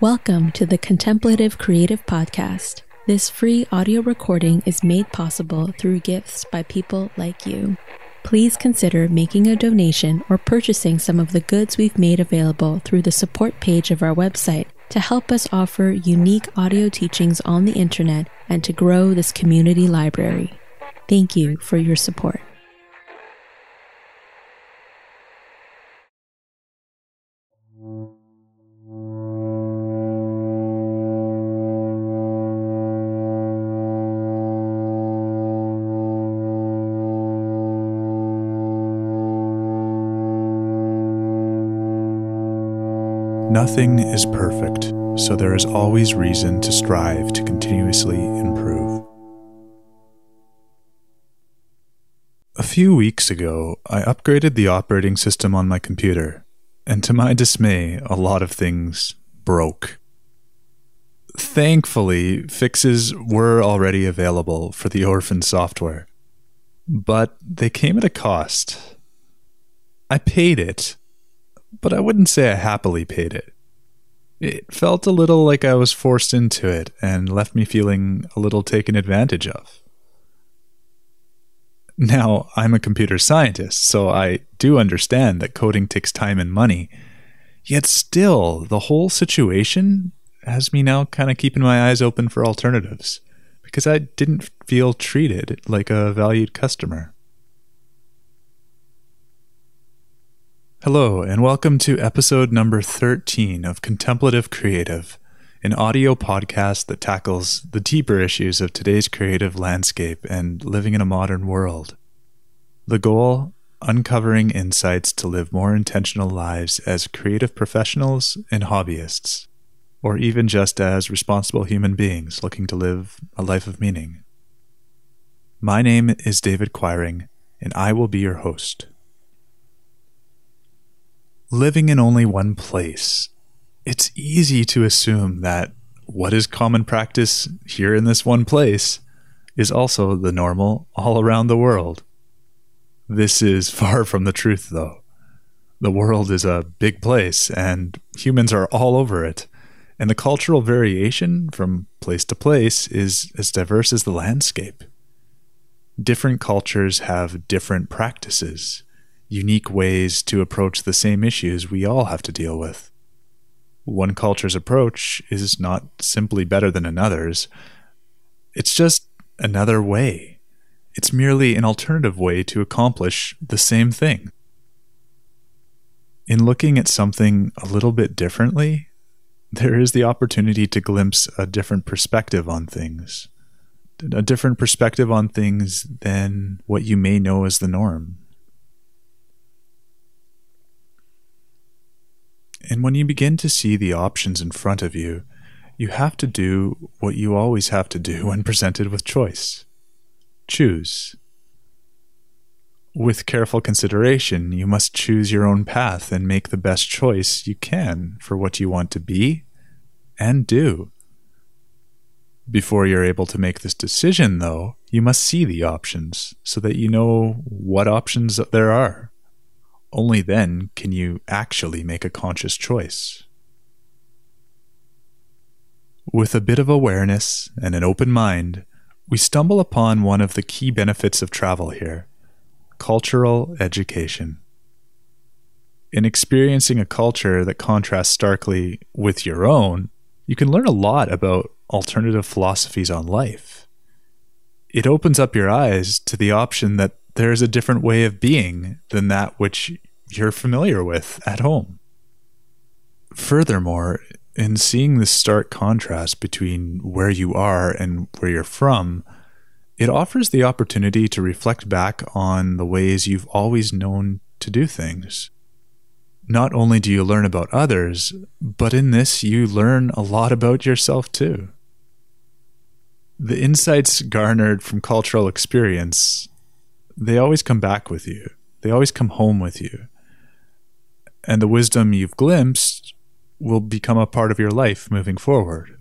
Welcome to the Contemplative Creative Podcast. This free audio recording is made possible through gifts by people like you. Please consider making a donation or purchasing some of the goods we've made available through the support page of our website to help us offer unique audio teachings on the internet and to grow this community library. Thank you for your support. Nothing is perfect, so there is always reason to strive to continuously improve. A few weeks ago, I upgraded the operating system on my computer, and to my dismay, a lot of things broke. Thankfully, fixes were already available for the orphan software, but they came at a cost. I paid it but I wouldn't say I happily paid it. It felt a little like I was forced into it and left me feeling a little taken advantage of. Now, I'm a computer scientist, so I do understand that coding takes time and money. Yet still, the whole situation has me now kind of keeping my eyes open for alternatives because I didn't feel treated like a valued customer. Hello, and welcome to episode number 13 of Contemplative Creative, an audio podcast that tackles the deeper issues of today's creative landscape and living in a modern world. The goal uncovering insights to live more intentional lives as creative professionals and hobbyists, or even just as responsible human beings looking to live a life of meaning. My name is David Quiring, and I will be your host living in only one place, it's easy to assume that what is common practice here in this one place is also the normal all around the world. This is far from the truth, though. The world is a big place, and humans are all over it. And the cultural variation from place to place is as diverse as the landscape. Different cultures have different practices unique ways to approach the same issues we all have to deal with. One culture's approach is not simply better than another's, it's just another way. It's merely an alternative way to accomplish the same thing. In looking at something a little bit differently, there is the opportunity to glimpse a different perspective on things, a different perspective on things than what you may know as the norm. And when you begin to see the options in front of you, you have to do what you always have to do when presented with choice choose. With careful consideration, you must choose your own path and make the best choice you can for what you want to be and do. Before you're able to make this decision, though, you must see the options so that you know what options there are. Only then can you actually make a conscious choice. With a bit of awareness and an open mind, we stumble upon one of the key benefits of travel here cultural education. In experiencing a culture that contrasts starkly with your own, you can learn a lot about alternative philosophies on life. It opens up your eyes to the option that there is a different way of being than that which you're familiar with at home. Furthermore, in seeing this stark contrast between where you are and where you're from, it offers the opportunity to reflect back on the ways you've always known to do things. Not only do you learn about others, but in this you learn a lot about yourself too. The insights garnered from cultural experience they always come back with you. They always come home with you. And the wisdom you've glimpsed will become a part of your life moving forward.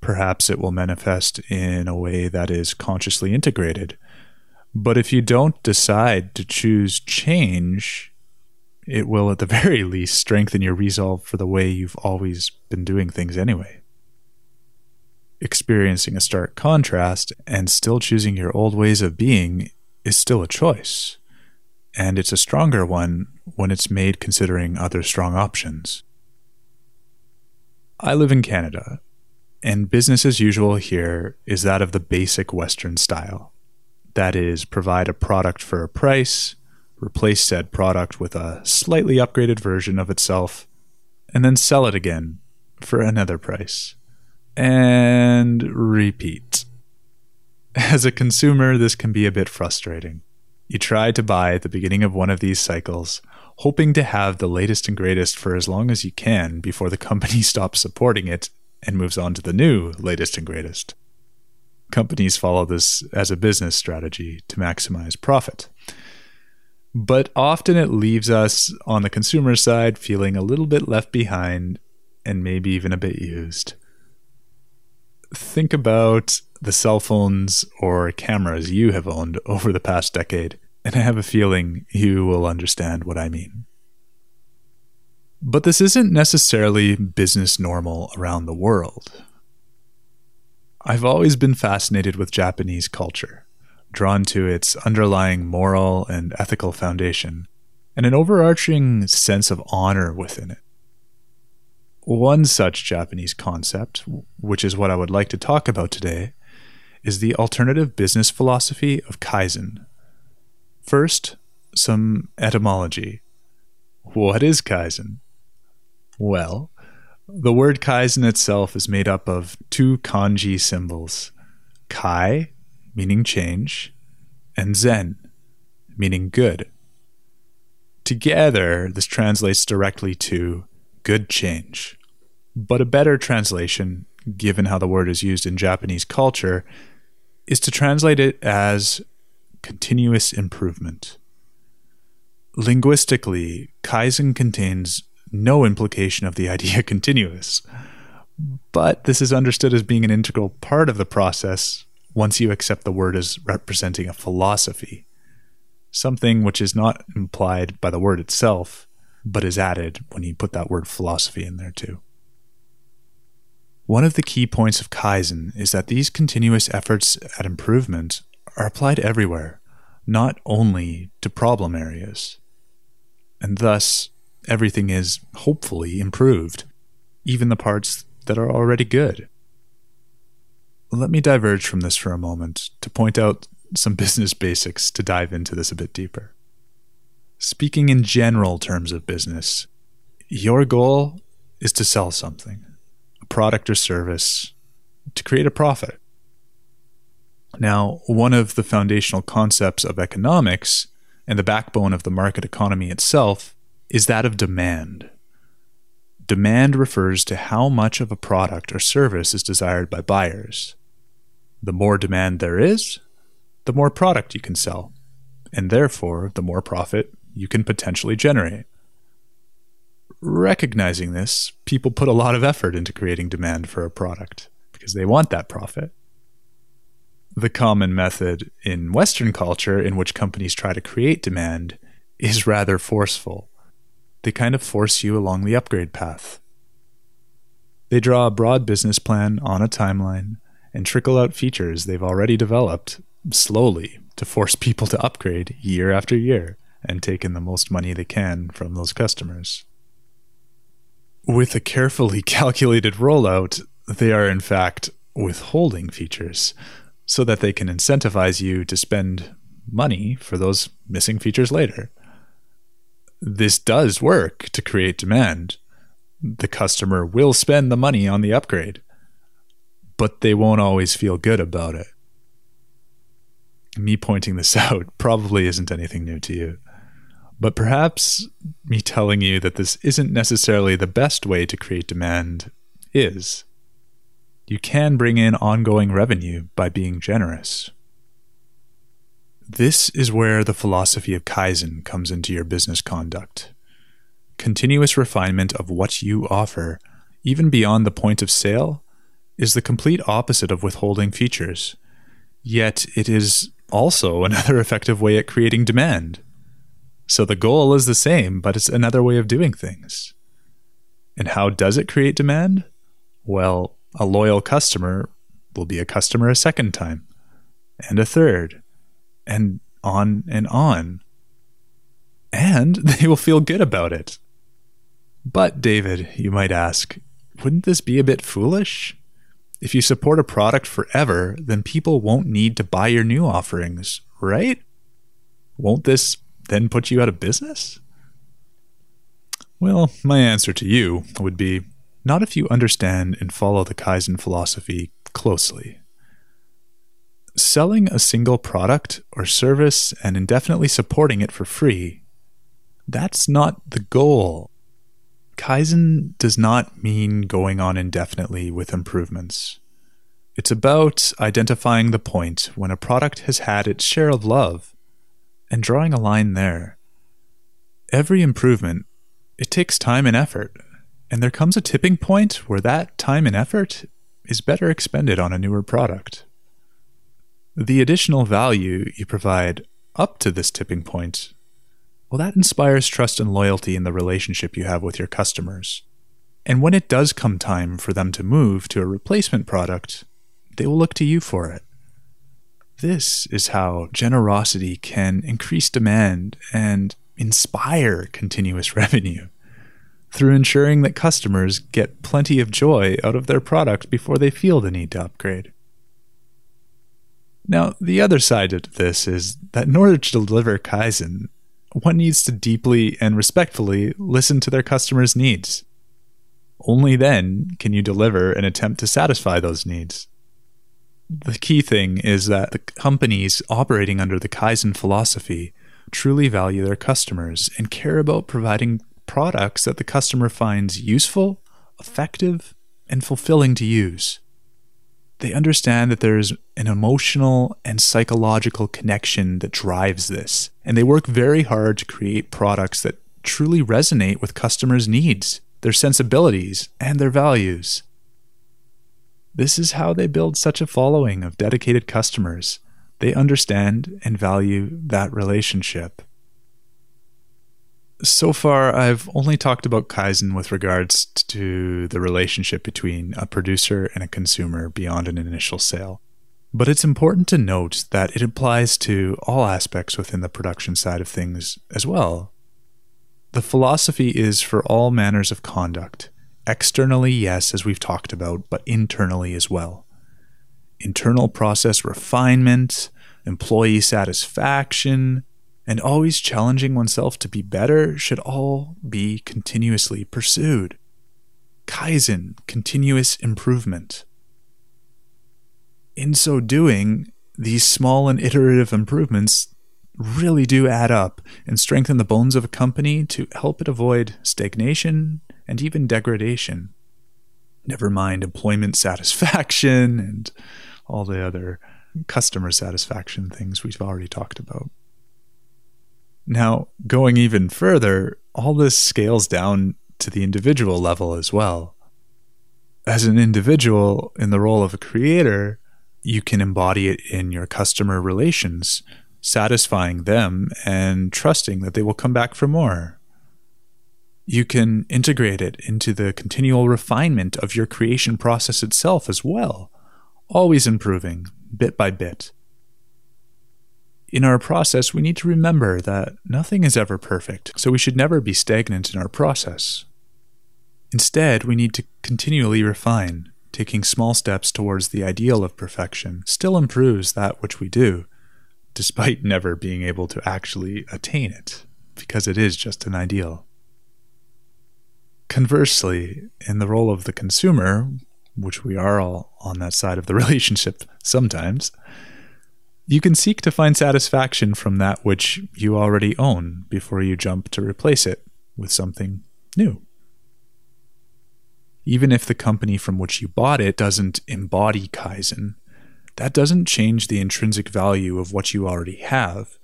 Perhaps it will manifest in a way that is consciously integrated. But if you don't decide to choose change, it will at the very least strengthen your resolve for the way you've always been doing things anyway. Experiencing a stark contrast and still choosing your old ways of being is still a choice, and it's a stronger one when it's made considering other strong options. I live in Canada, and business as usual here is that of the basic Western style. That is, provide a product for a price, replace said product with a slightly upgraded version of itself, and then sell it again for another price. And repeat. As a consumer, this can be a bit frustrating. You try to buy at the beginning of one of these cycles, hoping to have the latest and greatest for as long as you can before the company stops supporting it and moves on to the new latest and greatest. Companies follow this as a business strategy to maximize profit but often it leaves us on the consumer side feeling a little bit left behind and maybe even a bit used. Think about the cell phones or cameras you have owned over the past decade, and I have a feeling you will understand what I mean. But this isn't necessarily business normal around the world. I've always been fascinated with Japanese culture drawn to its underlying moral and ethical foundation, and an overarching sense of honor within it. One such Japanese concept, which is what I would like to talk about today, is the alternative business philosophy of Kaizen. First, some etymology. What is Kaizen? Well, the word Kaizen itself is made up of two kanji symbols Kai, meaning change, and Zen, meaning good. Together, this translates directly to good change. But a better translation, given how the word is used in Japanese culture, is to translate it as continuous improvement. Linguistically, Kaizen contains no implication of the idea continuous, but this is understood as being an integral part of the process once you accept the word as representing a philosophy, something which is not implied by the word itself, but is added when you put that word philosophy in there too. One of the key points of Kaizen is that these continuous efforts at improvement are applied everywhere, not only to problem areas. And thus, everything is hopefully improved, even the parts that are already good. Let me diverge from this for a moment to point out some business basics to dive into this a bit deeper. Speaking in general terms of business, your goal is to sell something, product or service, to create a profit. Now, one of the foundational concepts of economics and the backbone of the market economy itself is that of demand. Demand refers to how much of a product or service is desired by buyers. The more demand there is, the more product you can sell, and therefore the more profit you can potentially generate. Recognizing this, people put a lot of effort into creating demand for a product because they want that profit. The common method in Western culture in which companies try to create demand is rather forceful. They kind of force you along the upgrade path. They draw a broad business plan on a timeline and trickle out features they've already developed slowly to force people to upgrade year after year and take in the most money they can from those customers. With a carefully calculated rollout, they are in fact withholding features so that they can incentivize you to spend money for those missing features later. This does work to create demand. The customer will spend the money on the upgrade but they won't always feel good about it. Me pointing this out probably isn't anything new to you. But perhaps me telling you that this isn't necessarily the best way to create demand is. You can bring in ongoing revenue by being generous. This is where the philosophy of Kaizen comes into your business conduct. Continuous refinement of what you offer, even beyond the point of sale, is the complete opposite of withholding features. Yet it is also another effective way at creating demand. So the goal is the same, but it's another way of doing things. And how does it create demand? Well, a loyal customer will be a customer a second time, and a third, and on and on. And they will feel good about it. But, David, you might ask, wouldn't this be a bit foolish? If you support a product forever, then people won't need to buy your new offerings, right? Won't this then put you out of business? Well, my answer to you would be not if you understand and follow the Kaizen philosophy closely. Selling a single product or service and indefinitely supporting it for free, that's not the goal. Kaizen does not mean going on indefinitely with improvements. It's about identifying the point when a product has had its share of love and drawing a line there. Every improvement, it takes time and effort, and there comes a tipping point where that time and effort is better expended on a newer product. The additional value you provide up to this tipping point, well, that inspires trust and loyalty in the relationship you have with your customers. And when it does come time for them to move to a replacement product, they will look to you for it. This is how generosity can increase demand and inspire continuous revenue through ensuring that customers get plenty of joy out of their product before they feel the need to upgrade. Now, the other side of this is that in order to deliver Kaizen, one needs to deeply and respectfully listen to their customers' needs. Only then can you deliver an attempt to satisfy those needs the key thing is that the companies operating under the Kaizen philosophy truly value their customers and care about providing products that the customer finds useful, effective, and fulfilling to use. They understand that there is an emotional and psychological connection that drives this, and they work very hard to create products that truly resonate with customers' needs, their sensibilities, and their values. This is how they build such a following of dedicated customers. They understand and value that relationship. So far, I've only talked about Kaizen with regards to the relationship between a producer and a consumer beyond an initial sale. But it's important to note that it applies to all aspects within the production side of things as well. The philosophy is for all manners of conduct, Externally, yes, as we've talked about, but internally as well. Internal process refinement, employee satisfaction, and always challenging oneself to be better should all be continuously pursued. Kaizen, continuous improvement. In so doing, these small and iterative improvements really do add up and strengthen the bones of a company to help it avoid stagnation and even degradation. Never mind employment satisfaction and all the other customer satisfaction things we've already talked about. Now, going even further, all this scales down to the individual level as well. As an individual in the role of a creator, you can embody it in your customer relations, satisfying them and trusting that they will come back for more you can integrate it into the continual refinement of your creation process itself as well, always improving bit by bit. In our process, we need to remember that nothing is ever perfect, so we should never be stagnant in our process. Instead, we need to continually refine, taking small steps towards the ideal of perfection still improves that which we do, despite never being able to actually attain it, because it is just an ideal. Conversely, in the role of the consumer, which we are all on that side of the relationship sometimes, you can seek to find satisfaction from that which you already own before you jump to replace it with something new. Even if the company from which you bought it doesn't embody Kaizen, that doesn't change the intrinsic value of what you already have.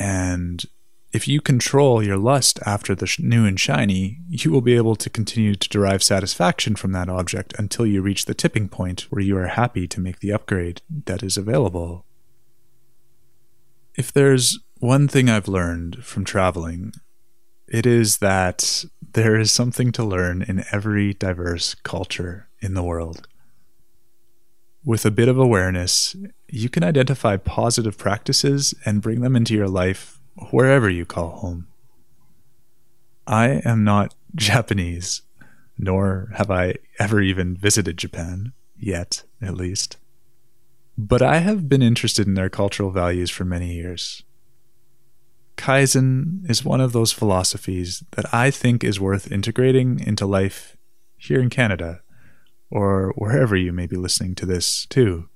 And if you control your lust after the new and shiny, you will be able to continue to derive satisfaction from that object until you reach the tipping point where you are happy to make the upgrade that is available. If there's One thing I've learned from traveling it is that there is something to learn in every diverse culture in the world. With a bit of awareness, you can identify positive practices and bring them into your life wherever you call home. I am not Japanese, nor have I ever even visited Japan, yet at least. But I have been interested in their cultural values for many years. Kaizen is one of those philosophies that I think is worth integrating into life here in Canada or wherever you may be listening to this too.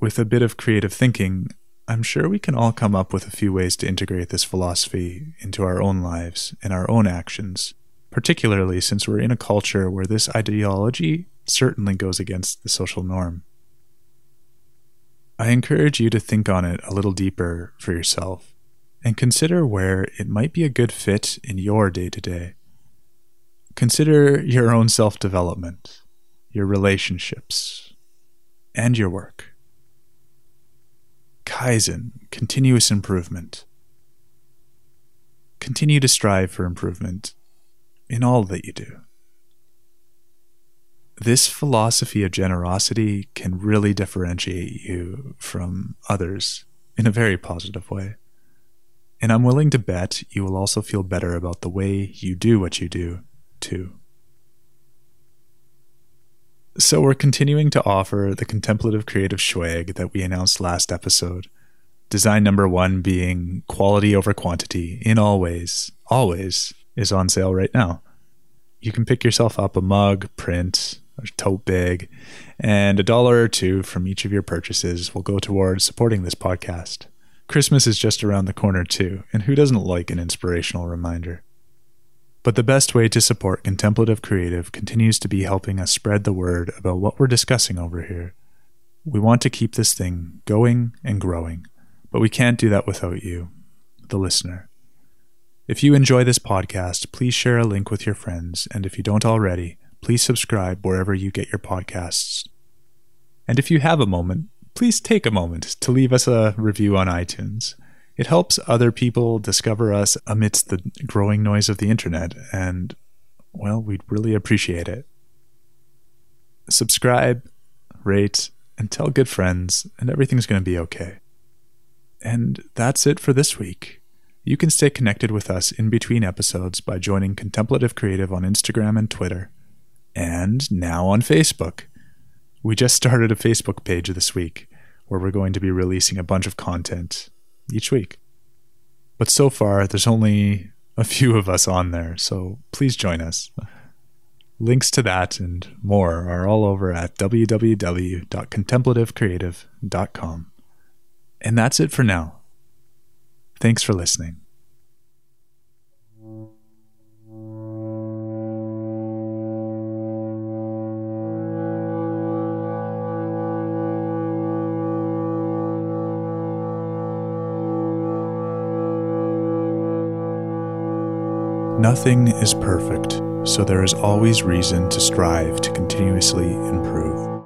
With a bit of creative thinking, I'm sure we can all come up with a few ways to integrate this philosophy into our own lives and our own actions, particularly since we're in a culture where this ideology certainly goes against the social norm. I encourage you to think on it a little deeper for yourself and consider where it might be a good fit in your day to day. Consider your own self development, your relationships, and your work. Kaizen, continuous improvement. Continue to strive for improvement in all that you do. This philosophy of generosity can really differentiate you from others in a very positive way. And I'm willing to bet you will also feel better about the way you do what you do, too. So, we're continuing to offer the contemplative creative swag that we announced last episode. Design number one being quality over quantity in all ways, always, is on sale right now. You can pick yourself up a mug, print, or tote bag, and a dollar or two from each of your purchases will go towards supporting this podcast. Christmas is just around the corner, too, and who doesn't like an inspirational reminder? But the best way to support Contemplative Creative continues to be helping us spread the word about what we're discussing over here. We want to keep this thing going and growing, but we can't do that without you, the listener. If you enjoy this podcast, please share a link with your friends, and if you don't already, please subscribe wherever you get your podcasts. And if you have a moment, please take a moment to leave us a review on iTunes. It helps other people discover us amidst the growing noise of the internet, and, well, we'd really appreciate it. Subscribe, rate, and tell good friends, and everything's going to be okay. And that's it for this week. You can stay connected with us in between episodes by joining Contemplative Creative on Instagram and Twitter, and now on Facebook. We just started a Facebook page this week where we're going to be releasing a bunch of content each week. But so far, there's only a few of us on there, so please join us. Links to that and more are all over at www.contemplativecreative.com. And that's it for now. Thanks for listening. Nothing is perfect, so there is always reason to strive to continuously improve.